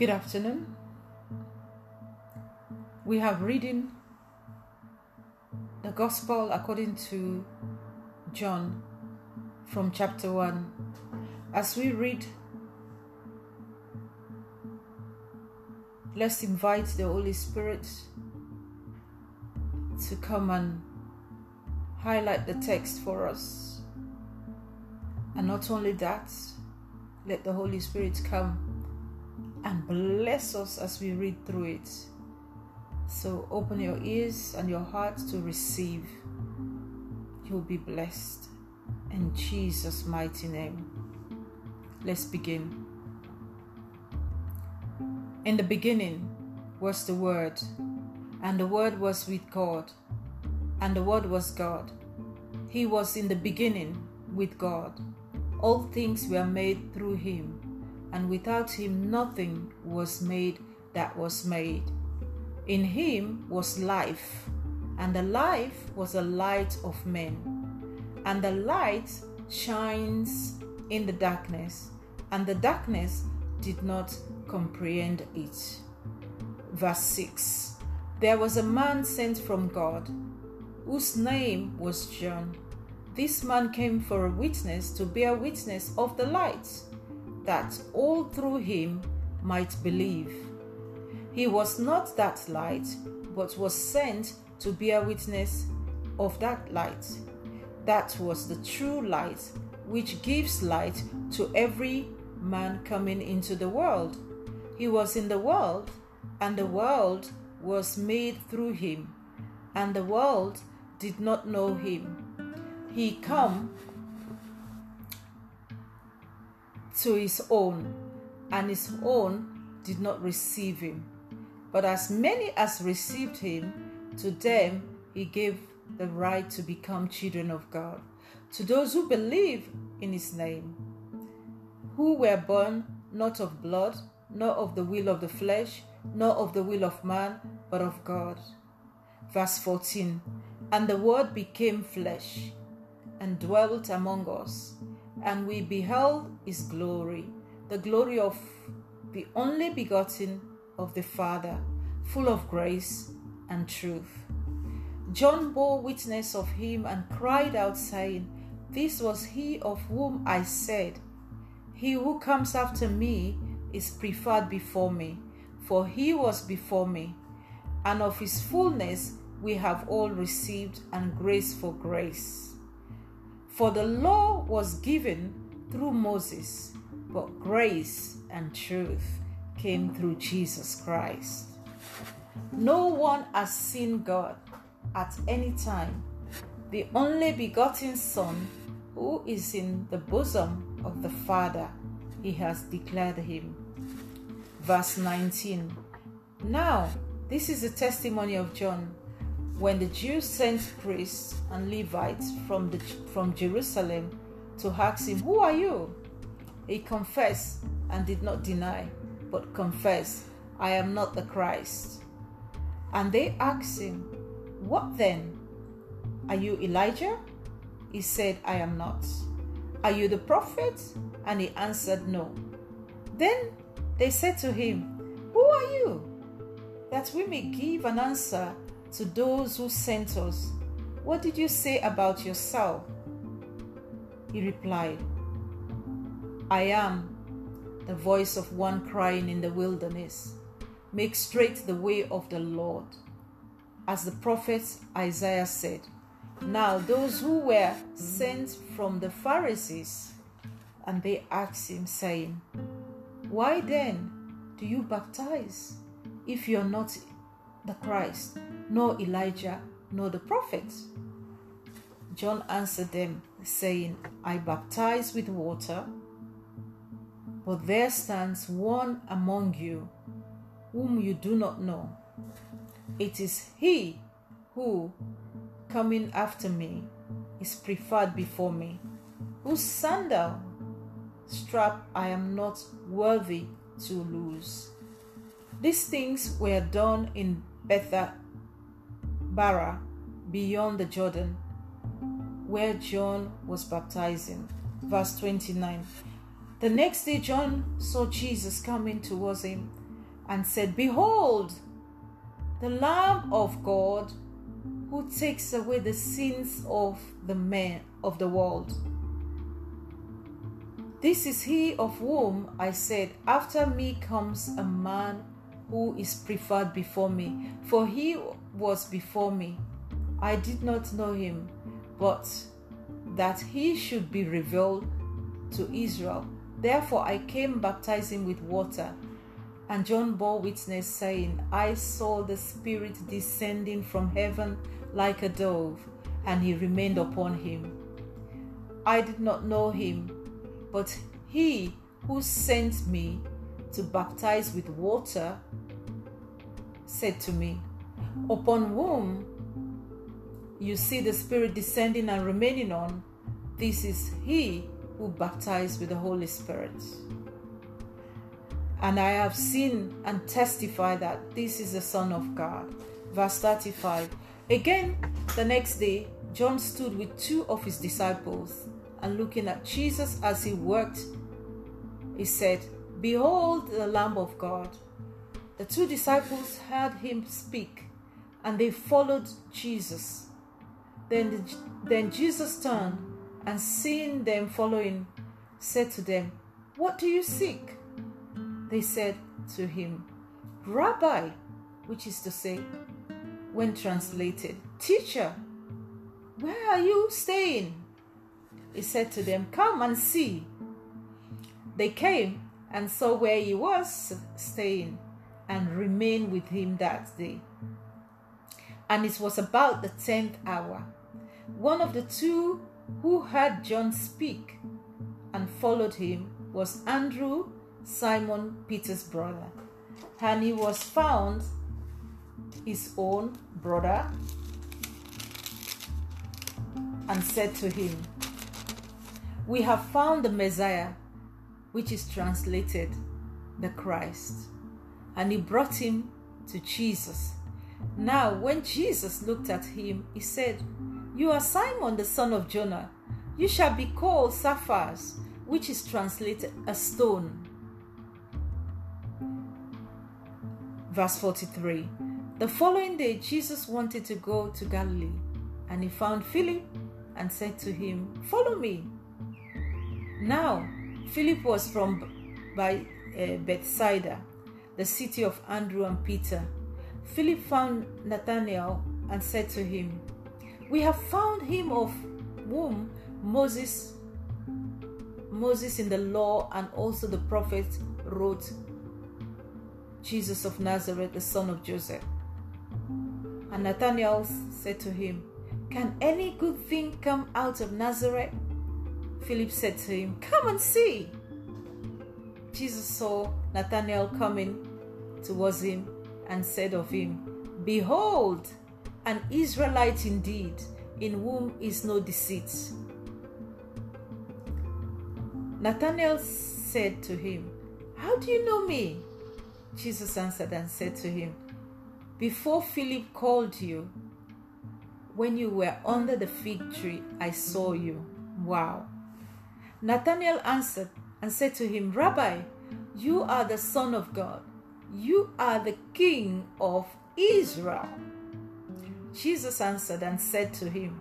Good afternoon. We have reading the Gospel according to John from chapter 1. As we read, let's invite the Holy Spirit to come and highlight the text for us. And not only that, let the Holy Spirit come and bless us as we read through it. So open your ears and your heart to receive. You'll be blessed. In Jesus' mighty name. Let's begin. In the beginning was the Word, and the Word was with God, and the Word was God. He was in the beginning with God. All things were made through him and without him nothing was made that was made. In him was life, and the life was the light of men. And the light shines in the darkness, and the darkness did not comprehend it. Verse 6 There was a man sent from God, whose name was John. This man came for a witness to bear witness of the light that all through him might believe. He was not that light, but was sent to bear witness of that light. That was the true light, which gives light to every man coming into the world. He was in the world, and the world was made through him, and the world did not know him. He come to his own, and his own did not receive him. But as many as received him, to them he gave the right to become children of God, to those who believe in his name, who were born not of blood, nor of the will of the flesh, nor of the will of man, but of God. Verse 14 And the Word became flesh and dwelt among us and we beheld his glory, the glory of the only begotten of the Father, full of grace and truth. John bore witness of him and cried out, saying, This was he of whom I said, He who comes after me is preferred before me, for he was before me. And of his fullness we have all received, and grace for grace. For the law was given through Moses, but grace and truth came through Jesus Christ. No one has seen God at any time. The only begotten Son, who is in the bosom of the Father, he has declared him. Verse 19 Now, this is the testimony of John when the Jews sent priests and Levites from, the, from Jerusalem to ask him, Who are you? He confessed and did not deny, but confessed, I am not the Christ. And they asked him, What then? Are you Elijah? He said, I am not. Are you the prophet? And he answered, No. Then they said to him, Who are you? That we may give an answer to those who sent us, What did you say about yourself? He replied, I am the voice of one crying in the wilderness, Make straight the way of the Lord. As the prophet Isaiah said, Now those who were sent from the Pharisees, and they asked him, saying, Why then do you baptize if you are not the Christ? nor Elijah, nor the prophets. John answered them, saying, I baptize with water, but there stands one among you whom you do not know. It is he who, coming after me, is preferred before me, whose sandal strap I am not worthy to lose. These things were done in Bethel Bara, beyond the Jordan, where John was baptizing. Verse 29. The next day, John saw Jesus coming towards him and said, Behold, the Lamb of God who takes away the sins of the men of the world. This is he of whom I said, After me comes a man who is preferred before me, for he was before me. I did not know him, but that he should be revealed to Israel. Therefore I came baptizing with water. And John bore witness, saying, I saw the Spirit descending from heaven like a dove, and he remained upon him. I did not know him, but he who sent me to baptize with water said to me, Upon whom you see the Spirit descending and remaining on, this is he who baptized with the Holy Spirit. And I have seen and testify that this is the Son of God. Verse 35. Again, the next day, John stood with two of his disciples and looking at Jesus as he worked, he said, Behold the Lamb of God. The two disciples heard him speak and they followed Jesus. Then, then Jesus turned and seeing them following, said to them, What do you seek? They said to him, Rabbi, which is to say, when translated, Teacher, where are you staying? He said to them, Come and see. They came and saw where he was staying and remained with him that day. And it was about the tenth hour. One of the two who heard John speak and followed him was Andrew, Simon Peter's brother. And he was found his own brother and said to him, We have found the Messiah, which is translated the Christ. And he brought him to Jesus. Now, when Jesus looked at him, he said, You are Simon the son of Jonah. You shall be called Cephas, which is translated a stone. Verse 43 The following day, Jesus wanted to go to Galilee, and he found Philip and said to him, Follow me. Now, Philip was from by uh, Bethsaida, the city of Andrew and Peter. Philip found Nathanael and said to him, We have found him of whom Moses Moses in the law and also the prophets wrote Jesus of Nazareth, the son of Joseph. And Nathanael said to him, Can any good thing come out of Nazareth? Philip said to him, Come and see. Jesus saw Nathanael coming towards him and said of him, Behold, an Israelite indeed, in whom is no deceit. Nathanael said to him, How do you know me? Jesus answered and said to him, Before Philip called you, when you were under the fig tree, I saw you. Wow. Nathanael answered and said to him, Rabbi, you are the Son of God. You are the King of Israel. Jesus answered and said to him,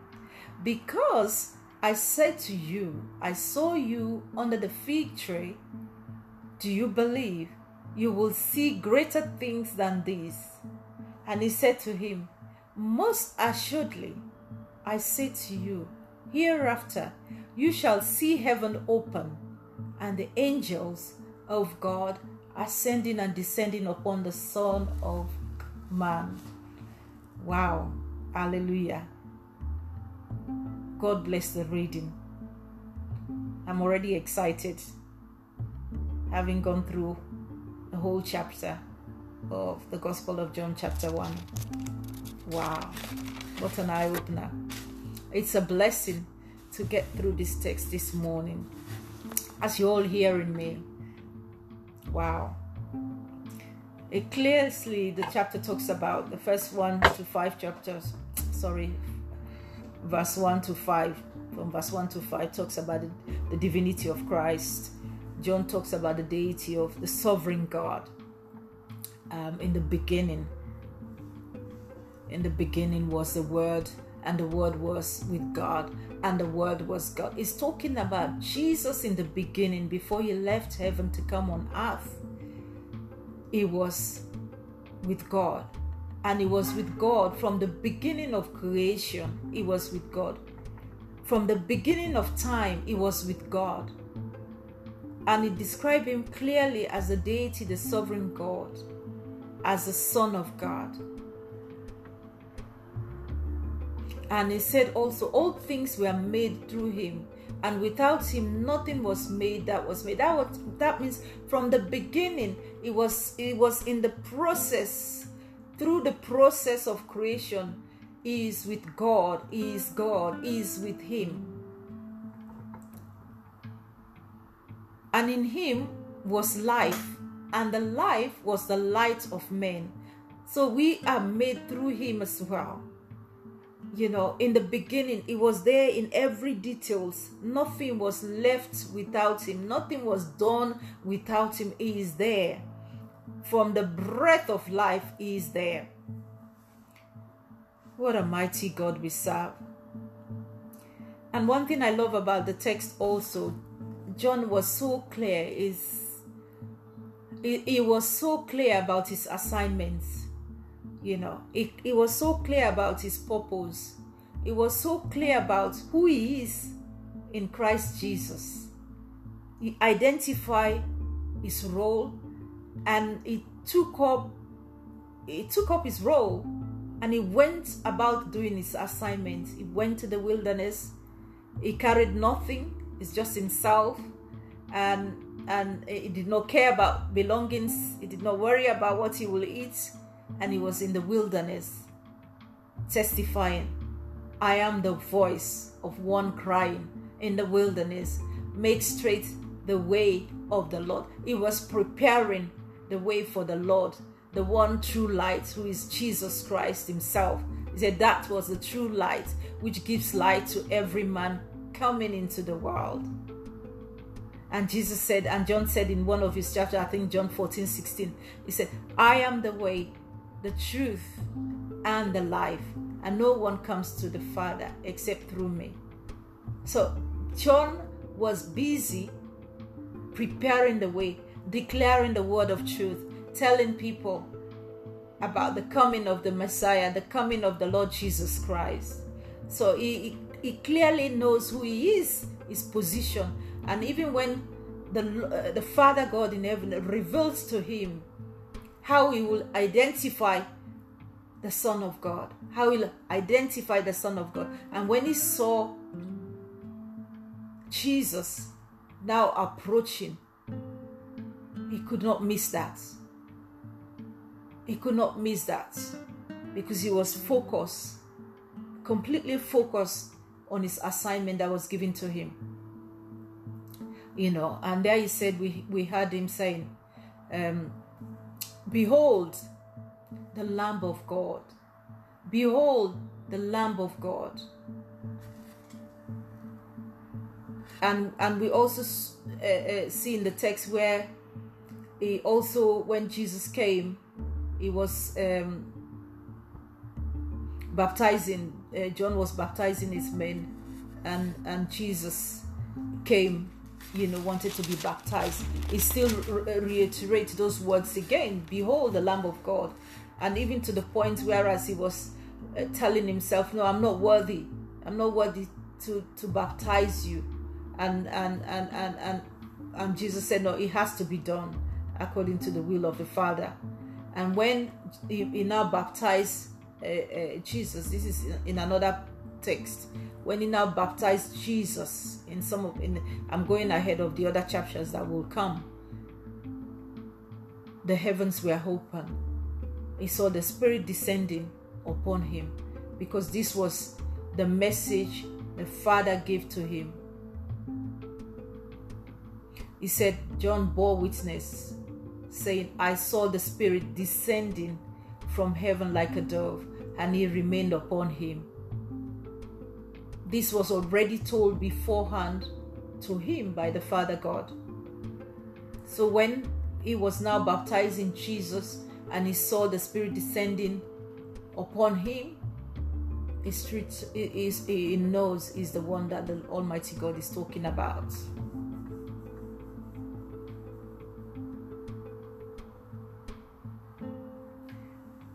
Because I said to you, I saw you under the fig tree, do you believe? You will see greater things than these. And he said to him, Most assuredly, I say to you, hereafter you shall see heaven open and the angels of God ascending and descending upon the Son of Man. Wow. Hallelujah. God bless the reading. I'm already excited having gone through the whole chapter of the Gospel of John, chapter 1. Wow, what an eye opener! It's a blessing to get through this text this morning as you're all hearing me. Wow. It clearly, the chapter talks about the first one to five chapters, sorry, verse 1 to 5. From verse 1 to 5 talks about the, the divinity of Christ. John talks about the deity of the sovereign God. um, in the beginning. In the beginning was the Word, and the Word was with God, and the Word was God. It's talking about Jesus in the beginning before he left heaven to come on earth. He was with God, and he was with God from the beginning of creation. He was with God. From the beginning of time, he was with God. And it described him clearly as the deity, the sovereign God, as the Son of God. And he said also, all things were made through him, and without him nothing was made that was made. That was, that means from the beginning, it was it was in the process, through the process of creation, is with God, is God, is with him. And in him was life, and the life was the light of men. So we are made through him as well you know in the beginning it was there in every details. Nothing was left without him. Nothing was done without him. He is there. From the breath of life he is there. What a mighty god we serve. And one thing i love about the text also john was so clear is he, he was so clear about his assignments you mm-hmm. know it, it was so clear about his purpose. It was so clear about who he is in christ jesus. He identified his role and he took up he took up his role and he went about doing his assignment. He went to the wilderness. He carried nothing. It's just himself. And and he did not care about belongings. He did not worry about what he will eat and he was in the wilderness testifying, I am the voice of one crying in the wilderness, make straight the way of the Lord. He was preparing the way for the Lord, the one true light who is Jesus Christ Himself. He said that was the true light which gives light to every man coming into the world. And Jesus said, and John said in one of his chapters, I think John 14, 16, he said, I am the way, the truth, and the life, and no one comes to the Father except through me. So John was busy preparing the way, declaring the word of truth, telling people about the coming of the Messiah, the coming of the Lord Jesus Christ. So he, he, clearly knows who he is, his position, and even when the, uh, the Father God in heaven reveals to him how he will identify the Son of God, how he'll identify the Son of God. And when he saw Jesus now approaching, he could not miss that. He could not miss that because he was focused, completely focused on his assignment that was given to him. You know, and there he said, we, we heard him saying, um, Behold, the Lamb of God. Behold, the Lamb of God. And and we also uh, uh, see in the text where he also, when Jesus came, he was um, baptizing. Uh, John was baptizing his men, and and Jesus came you know wanted to be baptized he still re- reiterate those words again behold the lamb of god. And even to the point whereas he was uh, telling himself no i'm not worthy. I'm not worthy to to baptize you. And and and and and, and jesus said no it has to be done according to the will of the father. And when he, he now baptized uh, uh, jesus this is in another text when he now baptized Jesus in some of in I'm going ahead of the other chapters that will come. The heavens were open. He saw the Spirit descending upon him because this was the message the Father gave to him. He said, John bore witness, saying, I saw the Spirit descending from heaven like a dove, and he remained upon him this was already told beforehand to him by the Father God. So when he was now baptizing Jesus, and he saw the Spirit descending upon him, he street, is, he knows is the one that the Almighty God is talking about.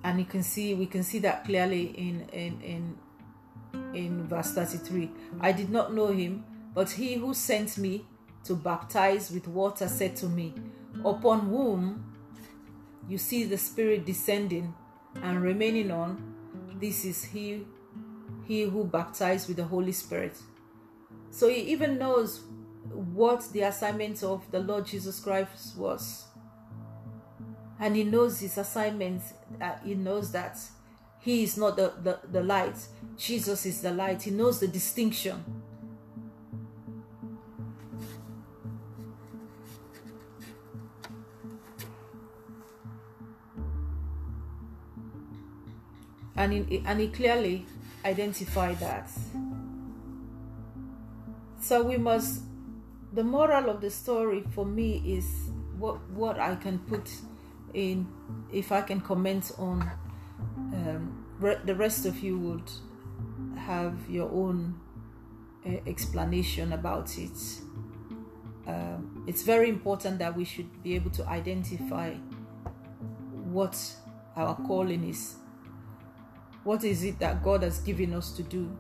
and you can see we can see that clearly in in in in verse 33 i did not know him but he who sent me to baptize with water said to me upon whom you see the spirit descending and remaining on this is he he who baptized with the holy spirit. So he even knows what the assignment of the lord jesus christ was. And he knows his assignment uh, he knows that he is not the, the, the light. Jesus is the light. He knows the distinction. And he, and he clearly identified that. So we must the moral of the story for me is what what i can put in if I can comment on um, re- the rest of you would have your own uh, explanation about it. Um, it's very important that we should be able to identify what our calling is. What is it that God has given us to do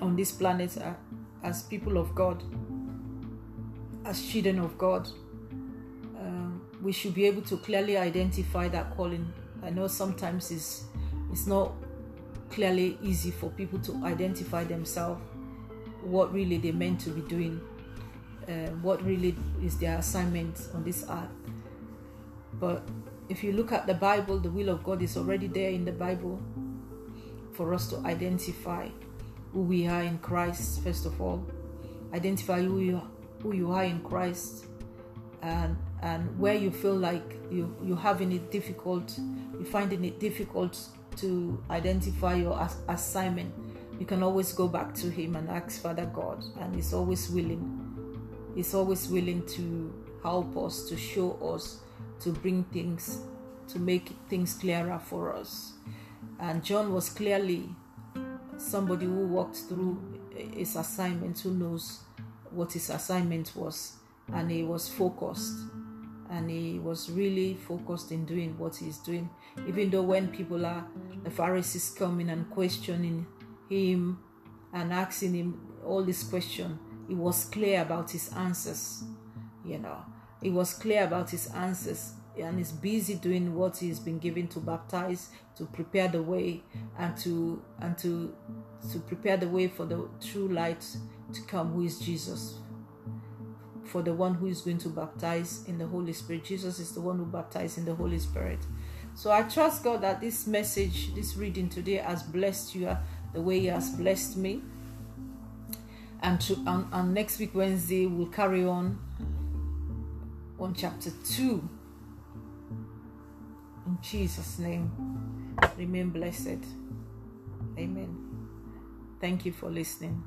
on this planet uh, as people of God, as children of God? we should be able to clearly identify that calling. I know sometimes it's it's not clearly easy for people to identify themselves what really they're meant to be doing, uh, what really is their assignment on this earth. But if you look at the Bible, the will of God is already there in the Bible for us to identify who we are in Christ, first of all. Identify who you, who you are in Christ and and where you feel like you you're having it difficult you're finding it difficult to identify your as- assignment you can always go back to him and ask father god and he's always willing he's always willing to help us to show us to bring things to make things clearer for us. And john was clearly somebody who walked through his assignment who knows what his assignment was and he was focused. And he was really focused in doing what he's doing. Even though when people are the pharisees coming and questioning him and asking him all these questions he was clear about his answers you know. He was clear about his answers and he's busy doing what he's been given to baptize to prepare the way and to and to to prepare the way for the true light to come who is jesus for the one who is going to baptize in the Holy Spirit. Jesus is the one who baptized in the Holy Spirit. So I trust God that this message, this reading today, has blessed you uh, the way He has blessed me. And, to, and, and next week, Wednesday, we'll carry on on chapter 2. In Jesus' name, remain blessed. Amen. Thank you for listening.